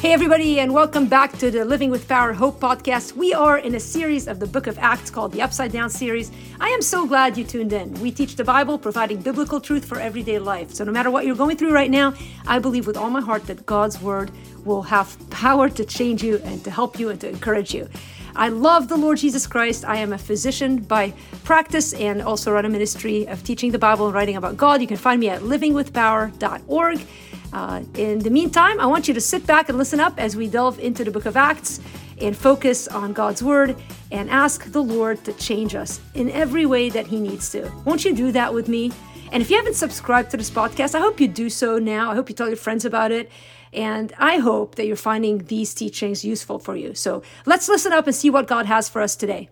Hey, everybody, and welcome back to the Living with Power Hope podcast. We are in a series of the book of Acts called the Upside Down series. I am so glad you tuned in. We teach the Bible, providing biblical truth for everyday life. So, no matter what you're going through right now, I believe with all my heart that God's word will have power to change you and to help you and to encourage you. I love the Lord Jesus Christ. I am a physician by practice and also run a ministry of teaching the Bible and writing about God. You can find me at livingwithpower.org. Uh, in the meantime, I want you to sit back and listen up as we delve into the book of Acts and focus on God's word and ask the Lord to change us in every way that He needs to. Won't you do that with me? And if you haven't subscribed to this podcast, I hope you do so now. I hope you tell your friends about it. And I hope that you're finding these teachings useful for you. So let's listen up and see what God has for us today.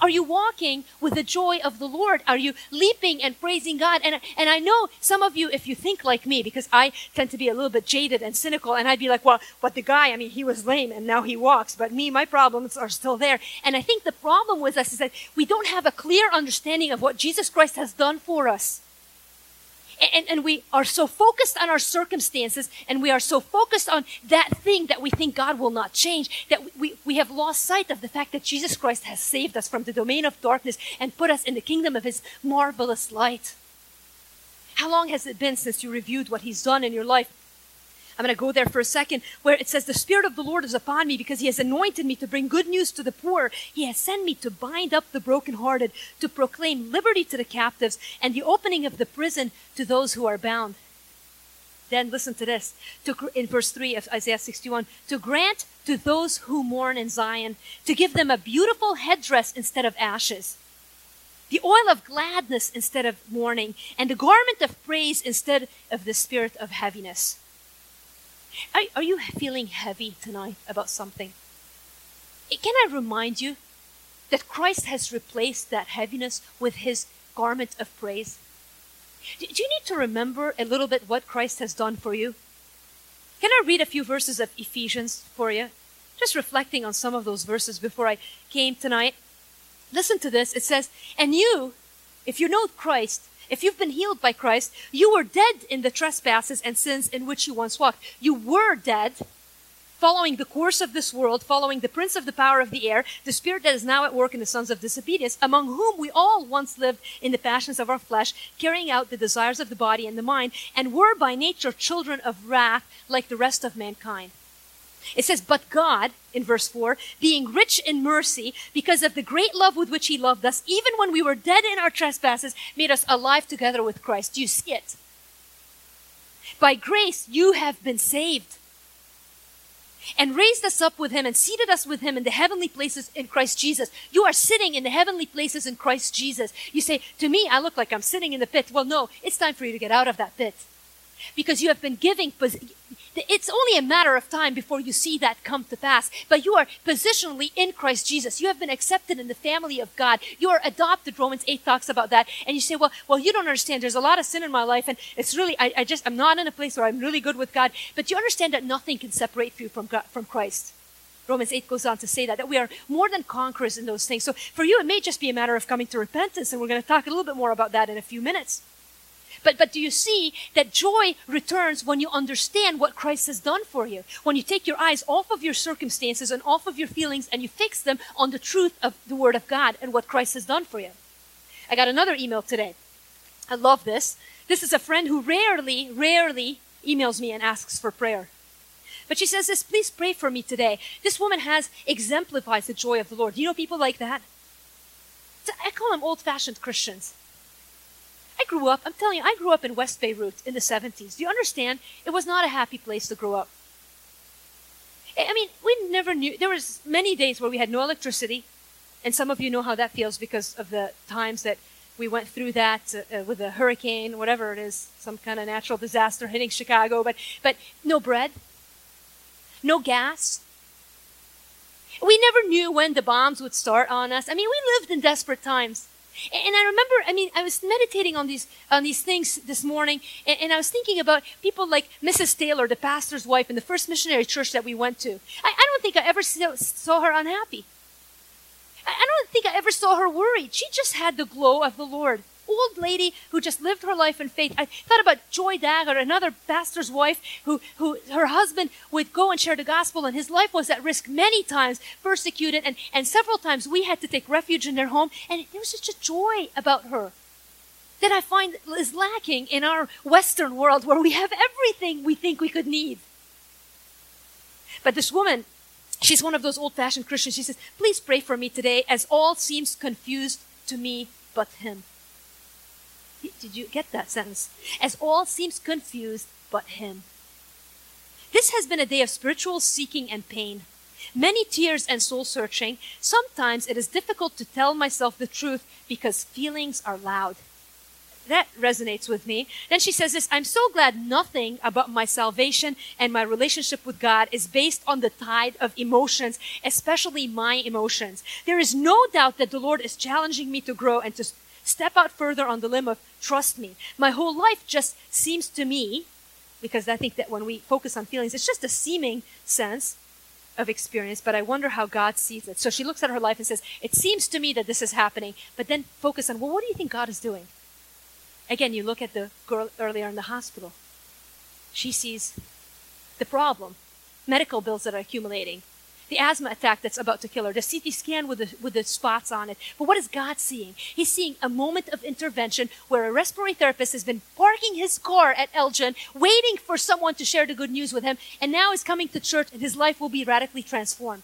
Are you walking with the joy of the Lord? Are you leaping and praising God? And, and I know some of you, if you think like me, because I tend to be a little bit jaded and cynical, and I'd be like, well, but the guy, I mean, he was lame and now he walks, but me, my problems are still there. And I think the problem with us is that we don't have a clear understanding of what Jesus Christ has done for us. And, and, we are so focused on our circumstances and we are so focused on that thing that we think God will not change that we, we have lost sight of the fact that Jesus Christ has saved us from the domain of darkness and put us in the kingdom of his marvelous light. How long has it been since you reviewed what he's done in your life? I'm going to go there for a second, where it says, The Spirit of the Lord is upon me because He has anointed me to bring good news to the poor. He has sent me to bind up the brokenhearted, to proclaim liberty to the captives, and the opening of the prison to those who are bound. Then listen to this to, in verse 3 of Isaiah 61 to grant to those who mourn in Zion, to give them a beautiful headdress instead of ashes, the oil of gladness instead of mourning, and the garment of praise instead of the spirit of heaviness. Are, are you feeling heavy tonight about something? Eh, can I remind you that Christ has replaced that heaviness with his garment of praise? Do you need to remember a little bit what Christ has done for you? Can I read a few verses of Ephesians for you? Just reflecting on some of those verses before I came tonight. Listen to this. It says, And you, if you know Christ, if you've been healed by Christ, you were dead in the trespasses and sins in which you once walked. You were dead, following the course of this world, following the prince of the power of the air, the spirit that is now at work in the sons of disobedience, among whom we all once lived in the passions of our flesh, carrying out the desires of the body and the mind, and were by nature children of wrath like the rest of mankind. It says, But God, in verse 4, being rich in mercy, because of the great love with which He loved us, even when we were dead in our trespasses, made us alive together with Christ. Do you see it? By grace, you have been saved. And raised us up with Him and seated us with Him in the heavenly places in Christ Jesus. You are sitting in the heavenly places in Christ Jesus. You say, To me, I look like I'm sitting in the pit. Well, no, it's time for you to get out of that pit because you have been giving it's only a matter of time before you see that come to pass. But you are positionally in christ jesus. You have been accepted in the family of god. You are adopted romans 8 talks about that. And you say well well you don't understand. There's a lot of sin in my life and it's really i, I just i'm not in a place where i'm really good with god. But you understand that nothing can separate you from god, from christ. Romans 8 goes on to say that, that we are more than conquerors in those things. So for you, it may just be a matter of coming to repentance, and we're going to talk a little bit more about that in a few minutes. But, but do you see that joy returns when you understand what Christ has done for you? When you take your eyes off of your circumstances and off of your feelings and you fix them on the truth of the Word of God and what Christ has done for you. I got another email today. I love this. This is a friend who rarely, rarely emails me and asks for prayer. But she says this, please pray for me today. This woman has exemplifies the joy of the Lord. Do you know people like that? I call them old fashioned Christians. I grew up, I'm telling you, I grew up in West Beirut in the 70s. Do you understand? It was not a happy place to grow up. I mean, we never knew, there was many days where we had no electricity, and some of you know how that feels because of the times that we went through that uh, uh, with a hurricane, whatever it is, some kind of natural disaster hitting Chicago, but, but no bread, no gas. We never knew when the bombs would start on us. I mean, we lived in desperate times. And I remember, I mean, I was meditating on these on these things this morning, and, and, I was thinking about people like Mrs. Taylor, the pastor's wife in the first missionary church that we went to. I, I don't think I ever saw her unhappy. I, I don't think I ever saw her worried. She just had the glow of the Lord. Old lady who just lived her life in faith. I thought about Joy Dagger, another pastor's wife who, who her husband would go and share the gospel and his life was at risk many times, persecuted, and, and several times we had to take refuge in their home. And there was such a joy about her that I find is lacking in our Western world where we have everything we think we could need. But this woman, she's one of those old fashioned Christians. She says, Please pray for me today as all seems confused to me but him. Did you get that sentence? As all seems confused but him. This has been a day of spiritual seeking and pain. Many tears and soul searching. Sometimes it is difficult to tell myself the truth because feelings are loud that resonates with me. Then she says this I'm so glad nothing about my salvation and my relationship with God is based on the tide of emotions, especially my emotions. There is no doubt that the Lord is challenging me to grow and to step out further on the limb of trust me. My whole life just seems to me, because I think that when we focus on feelings, it's just a seeming sense of experience, but I wonder how God sees it. So she looks at her life and says, It seems to me that this is happening, but then focus on, well, what do you think God is doing? Again, you look at the girl earlier in the hospital. She sees the problem medical bills that are accumulating, the asthma attack that's about to kill her, the CT scan with the, with the spots on it. But what is God seeing? He's seeing a moment of intervention where a respiratory therapist has been parking his car at Elgin, waiting for someone to share the good news with him, and now is coming to church and his life will be radically transformed.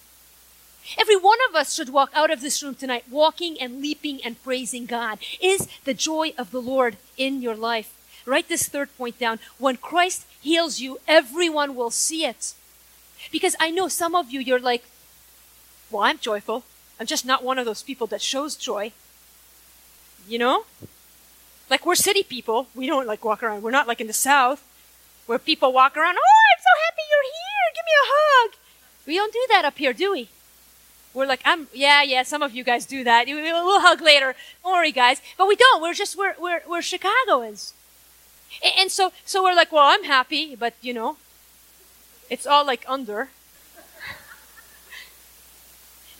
Every one of us should walk out of this room tonight walking and leaping and praising God. Is the joy of the Lord in your life? Write this third point down. When Christ heals you, everyone will see it. Because I know some of you, you're like, well, I'm joyful. I'm just not one of those people that shows joy. You know? Like we're city people. We don't like walk around. We're not like in the South where people walk around, oh, I'm so happy you're here. Give me a hug. We don't do that up here, do we? We're like, I'm, yeah, yeah, some of you guys do that. We'll hug later. Don't worry, guys. But we don't. We're just, we're, we're, we're Chicagoans. And so, so we're like, well, I'm happy, but you know, it's all like under.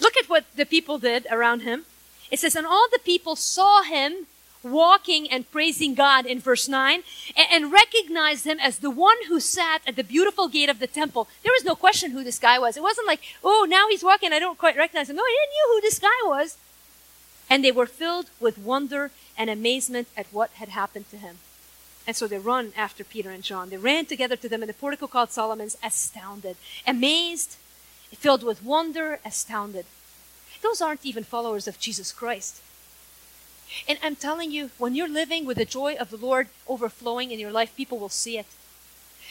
Look at what the people did around him. It says, and all the people saw him walking and praising God in verse 9 and, and, recognized him as the one who sat at the beautiful gate of the temple. There was no question who this guy was. It wasn't like, oh, now he's walking, I don't quite recognize him. No, they knew who this guy was. And they were filled with wonder and amazement at what had happened to him. And so they run after Peter and John. They ran together to them in the portico called Solomon's, astounded, amazed, filled with wonder, astounded. Those aren't even followers of Jesus Christ. And I'm telling you, when you're living with the joy of the Lord overflowing in your life, people will see it.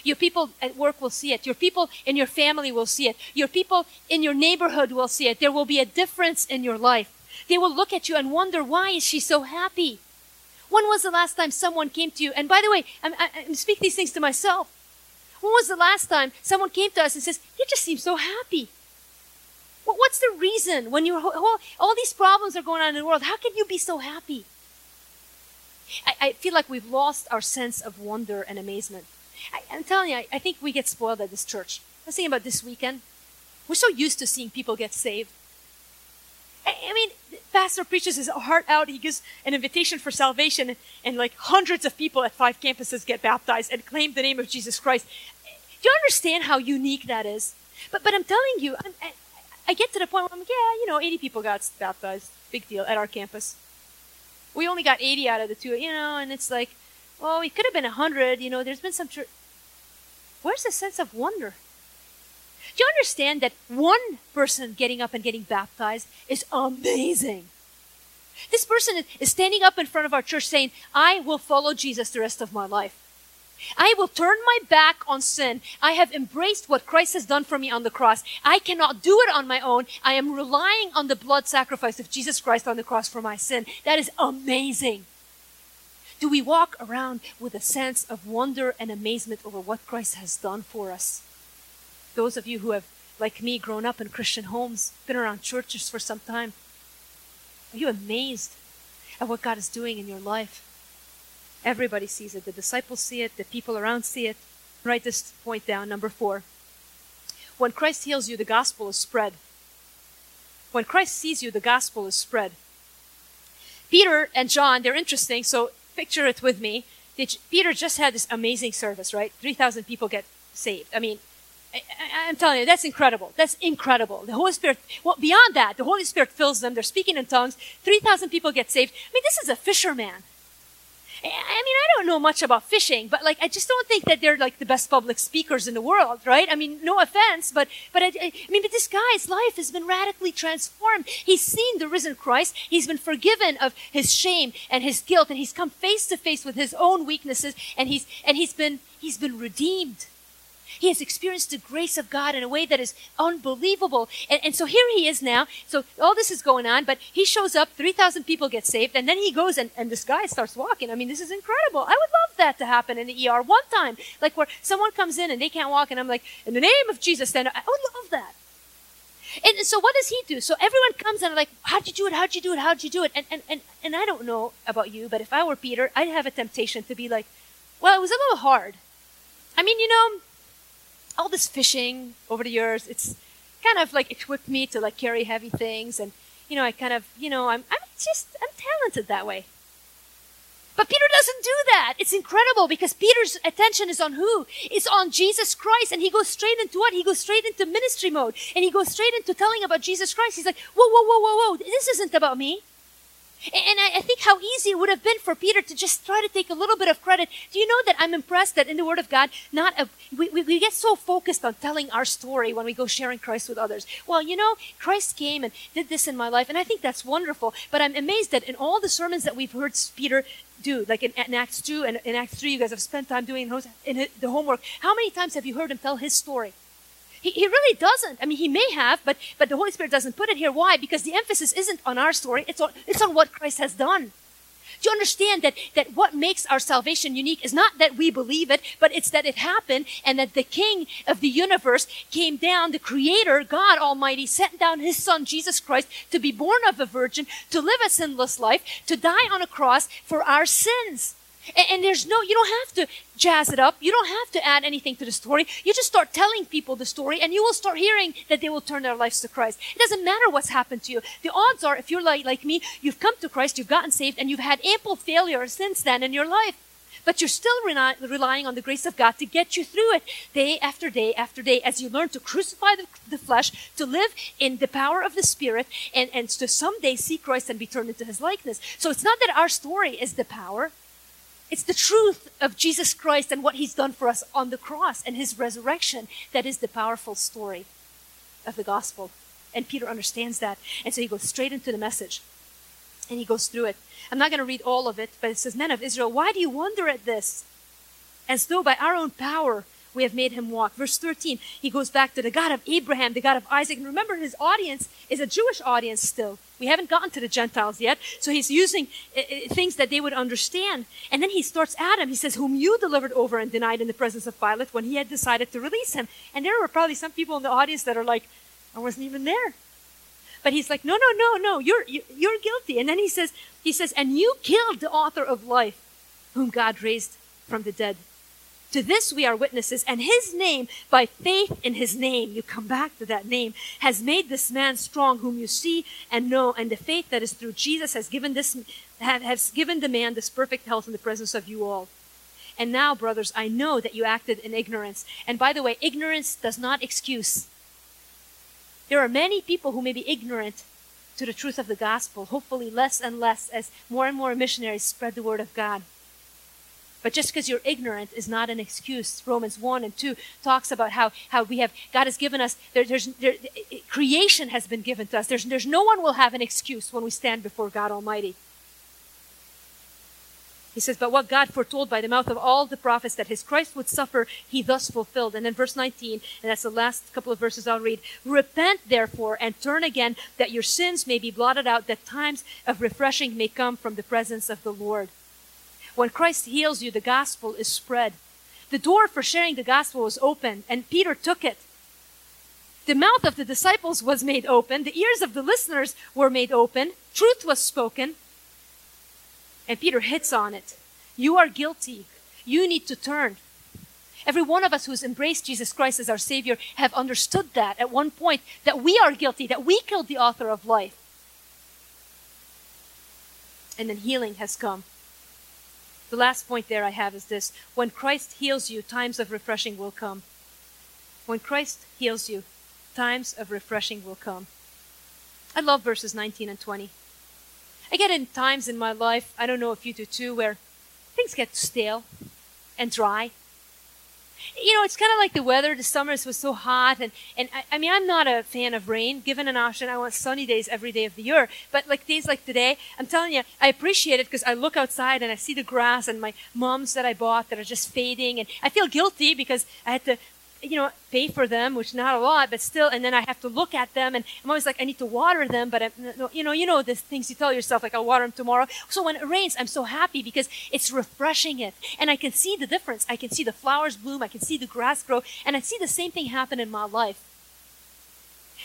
Your people at work will see it. Your people in your family will see it. Your people in your neighborhood will see it. There will be a difference in your life. They will look at you and wonder, why is she so happy? When was the last time someone came to you? And by the way, I'm, I, I speak these things to myself. When was the last time someone came to us and says, you just seem so happy? What's the reason when you all these problems are going on in the world? How can you be so happy? I, I feel like we've lost our sense of wonder and amazement. I, am telling you, I, I, think we get spoiled at this church. I was thinking about this weekend. We're so used to seeing people get saved. I, I pastor preaches his heart out. He gives an invitation for salvation, and, like hundreds of people at five campuses get baptized and claim the name of Jesus Christ. Do you understand how unique that is? But but I'm telling you, I'm, I get to the point where I'm like, yeah, you know, 80 people got baptized. Big deal at our campus. We only got 80 out of the two, you know, and it's like, well, it could have been 100, you know, there's been some. Tr- Where's the sense of wonder? Do you understand that one person getting up and getting baptized is amazing? This person is standing up in front of our church saying, I will follow Jesus the rest of my life. I will turn my back on sin. I have embraced what Christ has done for me on the cross. I cannot do it on my own. I am relying on the blood sacrifice of Jesus Christ on the cross for my sin. That is amazing. Do we walk around with a sense of wonder and amazement over what Christ has done for us? Those of you who have, like me, grown up in Christian homes, been around churches for some time, are you amazed at what God is doing in your life? Everybody sees it. The disciples see it. The people around see it. Write this point down. Number four. When Christ heals you, the gospel is spread. When Christ sees you, the gospel is spread. Peter and John, they're interesting. So picture it with me. Peter just had this amazing service, right? 3,000 people get saved. I mean, I, am telling you, that's incredible. That's incredible. The Holy Spirit, well, beyond that, the Holy Spirit fills them. They're speaking in tongues. 3,000 people get saved. I mean, this is a fisherman. I mean, I don't know much about fishing, but like, I just don't think that they're like the best public speakers in the world, right? I mean, no offense, but, but I, I mean, but this guy's life has been radically transformed. He's seen the risen Christ. He's been forgiven of his shame and his guilt, and he's come face to face with his own weaknesses, and he's, and he's been, he's been redeemed. He has experienced the grace of God in a way that is unbelievable. And, and so here he is now. So all this is going on, but he shows up, 3,000 people get saved, and then he goes and, and this guy starts walking. I mean, this is incredible. I would love that to happen in the ER one time. Like where someone comes in and they can't walk, and I'm like, in the name of Jesus, then I would love that. And so what does he do? So everyone comes and like, how'd you do it? How'd you do it? How'd you do it? And, and, and, and I don't know about you, but if I were Peter, I'd have a temptation to be like, well, it was a little hard. I mean, you know, all this fishing over the years, it's kind of like equipped me to like carry heavy things, and you know, I kind of, you know, I'm I'm just I'm talented that way. But Peter doesn't do that. It's incredible because Peter's attention is on who? It's on Jesus Christ. And he goes straight into what? He goes straight into ministry mode. And he goes straight into telling about Jesus Christ. He's like, whoa, whoa, whoa, whoa, whoa. This isn't about me. And I, think how easy it would have been for Peter to just try to take a little bit of credit. Do you know that I'm impressed that in the Word of God, not a, we, we, get so focused on telling our story when we go sharing Christ with others. Well, you know, Christ came and did this in my life, and I think that's wonderful. But I'm amazed that in all the sermons that we've heard Peter do, like in, in Acts 2 and in Acts 3, you guys have spent time doing in the homework. How many times have you heard him tell his story? He, he really doesn't. I mean, he may have, but, but the Holy Spirit doesn't put it here. Why? Because the emphasis isn't on our story, it's on, it's on what Christ has done. Do you understand that, that what makes our salvation unique is not that we believe it, but it's that it happened and that the King of the universe came down, the Creator, God Almighty, sent down His Son, Jesus Christ, to be born of a virgin, to live a sinless life, to die on a cross for our sins. And, and, there's no, you don't have to jazz it up. You don't have to add anything to the story. You just start telling people the story and you will start hearing that they will turn their lives to Christ. It doesn't matter what's happened to you. The odds are, if you're like, like me, you've come to Christ, you've gotten saved, and you've had ample failure since then in your life. But you're still relying on the grace of God to get you through it day after day after day as you learn to crucify the, the flesh, to live in the power of the Spirit, and, and to someday see Christ and be turned into His likeness. So it's not that our story is the power. It's the truth of Jesus Christ and what he's done for us on the cross and his resurrection that is the powerful story of the gospel. And Peter understands that. And so he goes straight into the message and he goes through it. I'm not going to read all of it, but it says, Men of Israel, why do you wonder at this? As though by our own power we have made him walk. Verse 13, he goes back to the God of Abraham, the God of Isaac. And remember, his audience is a Jewish audience still. We haven't gotten to the Gentiles yet. So he's using uh, things that they would understand. And then he starts Adam. He says, Whom you delivered over and denied in the presence of Pilate when he had decided to release him. And there were probably some people in the audience that are like, I wasn't even there. But he's like, no, no, no, no, you're, you're guilty. And then he says, he says, and you killed the author of life, whom God raised from the dead. To this we are witnesses, and his name, by faith in his name, you come back to that name, has made this man strong, whom you see and know, and the faith that is through Jesus has given this has given the man this perfect health in the presence of you all. And now, brothers, I know that you acted in ignorance. And by the way, ignorance does not excuse. There are many people who may be ignorant to the truth of the gospel, hopefully less and less as more and more missionaries spread the word of God. But just because you're ignorant is not an excuse. Romans 1 and 2 talks about how, how we have, God has given us, there, there's, there, creation has been given to us. There's, there's no one will have an excuse when we stand before God Almighty. He says, But what God foretold by the mouth of all the prophets that his Christ would suffer, he thus fulfilled. And then verse 19, and that's the last couple of verses I'll read. Repent therefore and turn again, that your sins may be blotted out, that times of refreshing may come from the presence of the Lord. When Christ heals you, the gospel is spread. The door for sharing the gospel was open, and Peter took it. The mouth of the disciples was made open, the ears of the listeners were made open, truth was spoken, and Peter hits on it. You are guilty. You need to turn. Every one of us who's embraced Jesus Christ as our Savior have understood that at one point that we are guilty, that we killed the author of life. And then healing has come. The last point there I have is this when Christ heals you, times of refreshing will come. When Christ heals you, times of refreshing will come. I love verses 19 and 20. I get in times in my life, I don't know if you do too, where things get stale and dry you know, it's kind of like the weather. The summers was so hot, and and I, I, mean, I'm not a fan of rain. Given an option, I want sunny days every day of the year. But like days like today, I'm telling you, I appreciate it because I look outside and I see the grass and my mums that I bought that are just fading, and I feel guilty because I had to you know, pay for them, which not a lot, but still, and then I have to look at them, and I'm always like, I need to water them, but I'm, you know, you know, the things you tell yourself, like I'll water them tomorrow. So when it rains, I'm so happy because it's refreshing it, and I can see the difference. I can see the flowers bloom, I can see the grass grow, and I see the same thing happen in my life.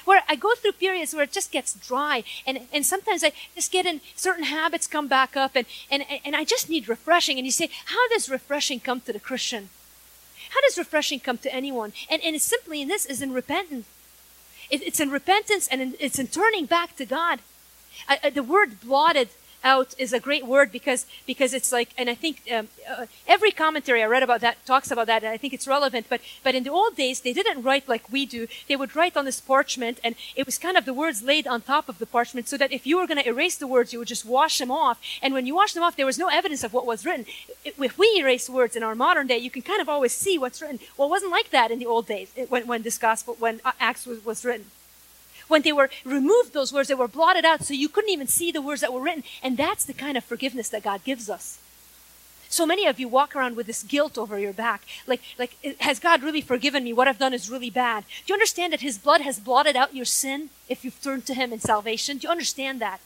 Where I go through periods where it just gets dry, and, and sometimes I just get in certain habits come back up, and, and, and I just need refreshing. And you say, how does refreshing come to the Christian? How does refreshing come to anyone? And, and it's simply in this is in repentance. It, it's in repentance and in, it's in turning back to God. I, I, the word blotted out is a great word because because it's like and I think um, uh, every commentary I read about that talks about that and I think it's relevant but but in the old days they didn't write like we do. They would write on this parchment and it was kind of the words laid on top of the parchment so that if you were going to erase the words you would just wash them off. And when you wash them off there was no evidence of what was written. If we erase words in our modern day you can kind of always see what's written. Well it wasn't like that in the old days when, when this gospel when Acts was, was written when they were removed, those words, they were blotted out so you couldn't even see the words that were written. And that's the kind of forgiveness that God gives us. So many of you walk around with this guilt over your back. Like, like, has God really forgiven me? What I've done is really bad. Do you understand that His blood has blotted out your sin if you've turned to Him in salvation? Do you understand that?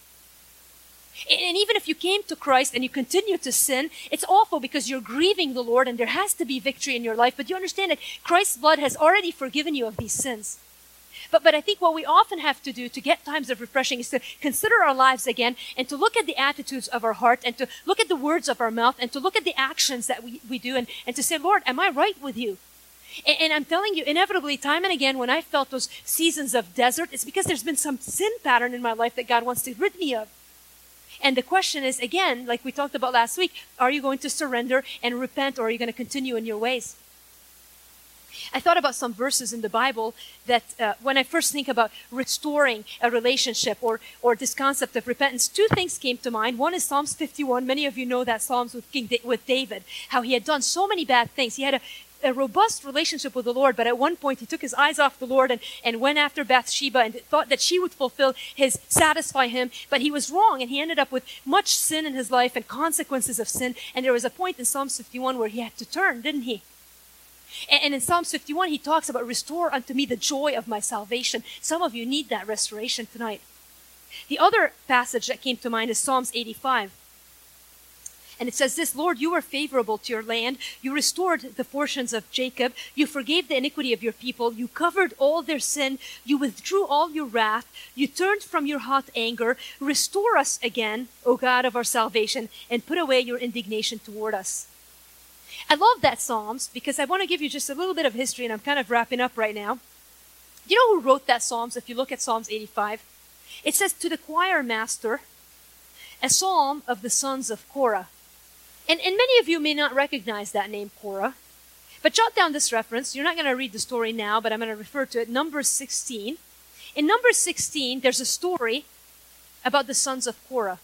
And even if you came to Christ and you continue to sin, it's awful because you're grieving the Lord and there has to be victory in your life. But you understand that Christ's blood has already forgiven you of these sins. But, but I think what we often have to do to get times of refreshing is to consider our lives again and to look at the attitudes of our heart and to look at the words of our mouth and to look at the actions that we, we do and, and to say, Lord, am I right with you? And, and I'm telling you, inevitably, time and again, when I felt those seasons of desert, it's because there's been some sin pattern in my life that God wants to rid me of. And the question is, again, like we talked about last week, are you going to surrender and repent or are you going to continue in your ways? I thought about some verses in the Bible that uh, when I first think about restoring a relationship or, or this concept of repentance, two things came to mind. One is Psalms 51. Many of you know that Psalms with King da- with David, how he had done so many bad things. He had a, a robust relationship with the Lord, but at one point he took his eyes off the Lord and, and went after Bathsheba and thought that she would fulfill his, satisfy him, but he was wrong and he ended up with much sin in his life and consequences of sin. And there was a point in Psalms 51 where he had to turn, didn't he? And, in Psalms 51, he talks about restore unto me the joy of my salvation. Some of you need that restoration tonight. The other passage that came to mind is Psalms 85. And it says this Lord, you were favorable to your land. You restored the fortunes of Jacob. You forgave the iniquity of your people. You covered all their sin. You withdrew all your wrath. You turned from your hot anger. Restore us again, O God of our salvation, and put away your indignation toward us. I love that Psalms because I want to give you just a little bit of history, and I'm kind of wrapping up right now. You know who wrote that Psalms? If you look at Psalms 85, it says, To the choir master, a psalm of the sons of Korah. And, and many of you may not recognize that name, Korah. But jot down this reference. You're not going to read the story now, but I'm going to refer to it. Numbers 16. In Numbers 16, there's a story about the sons of Korah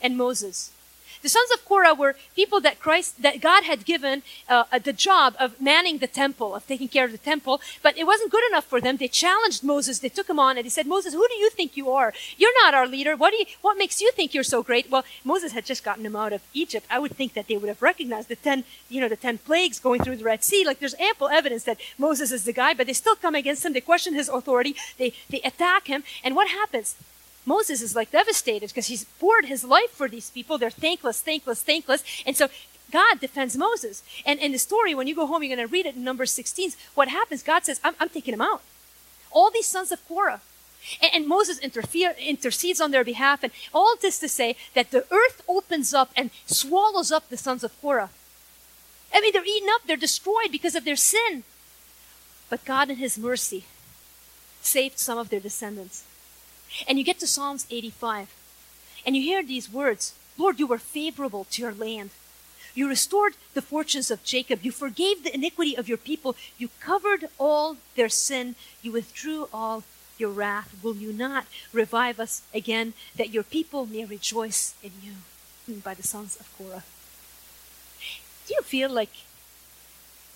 and Moses. The sons of Korah were people that Christ, that God had given uh, uh, the job of manning the temple, of taking care of the temple, but it wasn't good enough for them. They challenged Moses. They took him on and they said, Moses, who do you think you are? You're not our leader. What do you, what makes you think you're so great? Well, Moses had just gotten them out of Egypt. I would think that they would have recognized the ten, you know, the ten plagues going through the Red Sea. Like there's ample evidence that Moses is the guy, but they still come against him. They question his authority. They, they attack him. And what happens? Moses is like devastated because he's poured his life for these people. They're thankless, thankless, thankless. And so God defends Moses. And in the story, when you go home, you're going to read it in Numbers 16. What happens? God says, I'm, I'm taking them out. All these sons of Korah. And, and Moses intercedes on their behalf. And all this to say that the earth opens up and swallows up the sons of Korah. I mean, they're eaten up, they're destroyed because of their sin. But God, in His mercy, saved some of their descendants. And you get to Psalms 85, and you hear these words Lord, you were favorable to your land. You restored the fortunes of Jacob. You forgave the iniquity of your people. You covered all their sin. You withdrew all your wrath. Will you not revive us again, that your people may rejoice in you? Hmm, by the sons of Korah. Do you feel like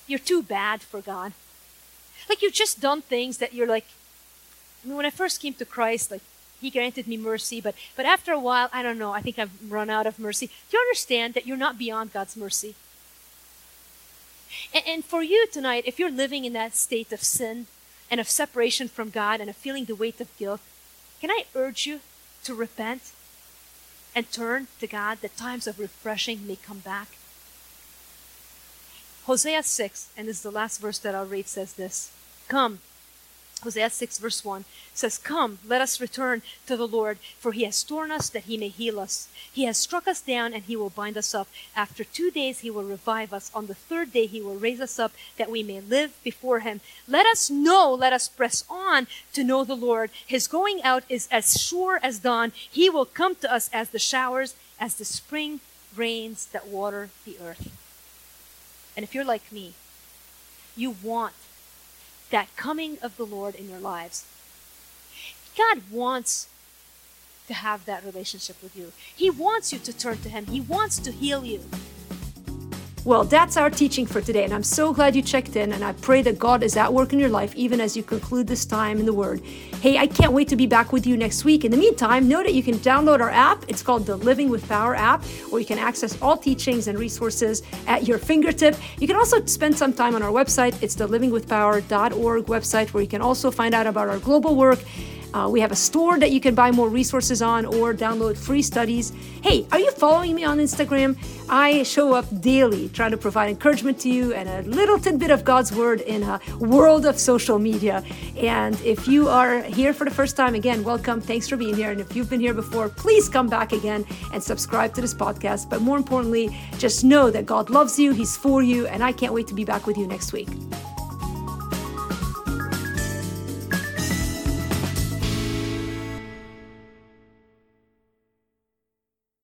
you're too bad for God? Like you've just done things that you're like, I mean, when I first came to Christ, like he granted me mercy, but but after a while, I don't know. I think I've run out of mercy. Do you understand that you're not beyond God's mercy? And, and for you tonight, if you're living in that state of sin and of separation from God and of feeling the weight of guilt, can I urge you to repent and turn to God that times of refreshing may come back? Hosea 6, and this is the last verse that I'll read, says this Come, Hosea 6, verse 1 says, Come, let us return to the Lord, for he has torn us that he may heal us. He has struck us down and he will bind us up. After two days he will revive us. On the third day he will raise us up that we may live before him. Let us know, let us press on to know the Lord. His going out is as sure as dawn. He will come to us as the showers, as the spring rains that water the earth. And if you're like me, you want that coming of the Lord in your lives. God wants to have that relationship with you. He wants you to turn to Him, He wants to heal you. Well, that's our teaching for today, and I'm so glad you checked in. And I pray that God is at work in your life even as you conclude this time in the Word. Hey, I can't wait to be back with you next week. In the meantime, know that you can download our app. It's called the Living with Power app, where you can access all teachings and resources at your fingertip. You can also spend some time on our website. It's the livingwithpower.org website, where you can also find out about our global work uh, we have a store that you can buy more resources on or download free studies. Hey, are you following me on Instagram? I show up daily trying to provide encouragement to you and a little tidbit of God's word in a world of social media. And if you are here for the first time, again, welcome. Thanks for being here. And if you've been here before, please come back again and subscribe to this podcast. But more importantly, just know that God loves you, He's for you, and I can't wait to be back with you next week.